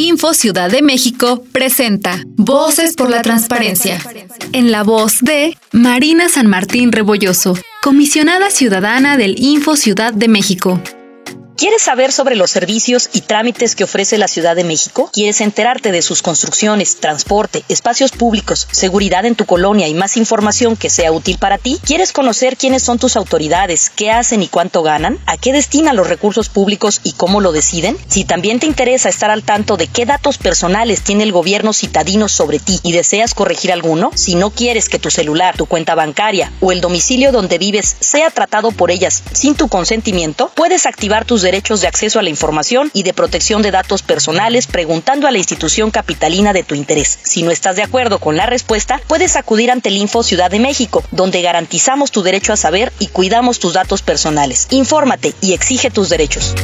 Info Ciudad de México presenta Voces por la Transparencia. En la voz de Marina San Martín Rebolloso, comisionada ciudadana del Info Ciudad de México. ¿Quieres saber sobre los servicios y trámites que ofrece la Ciudad de México? ¿Quieres enterarte de sus construcciones, transporte, espacios públicos, seguridad en tu colonia y más información que sea útil para ti? ¿Quieres conocer quiénes son tus autoridades, qué hacen y cuánto ganan? ¿A qué destinan los recursos públicos y cómo lo deciden? Si también te interesa estar al tanto de qué datos personales tiene el gobierno citadino sobre ti y deseas corregir alguno, si no quieres que tu celular, tu cuenta bancaria o el domicilio donde vives sea tratado por ellas sin tu consentimiento, puedes activar tus derechos de acceso a la información y de protección de datos personales preguntando a la institución capitalina de tu interés. Si no estás de acuerdo con la respuesta, puedes acudir ante el Info Ciudad de México, donde garantizamos tu derecho a saber y cuidamos tus datos personales. Infórmate y exige tus derechos.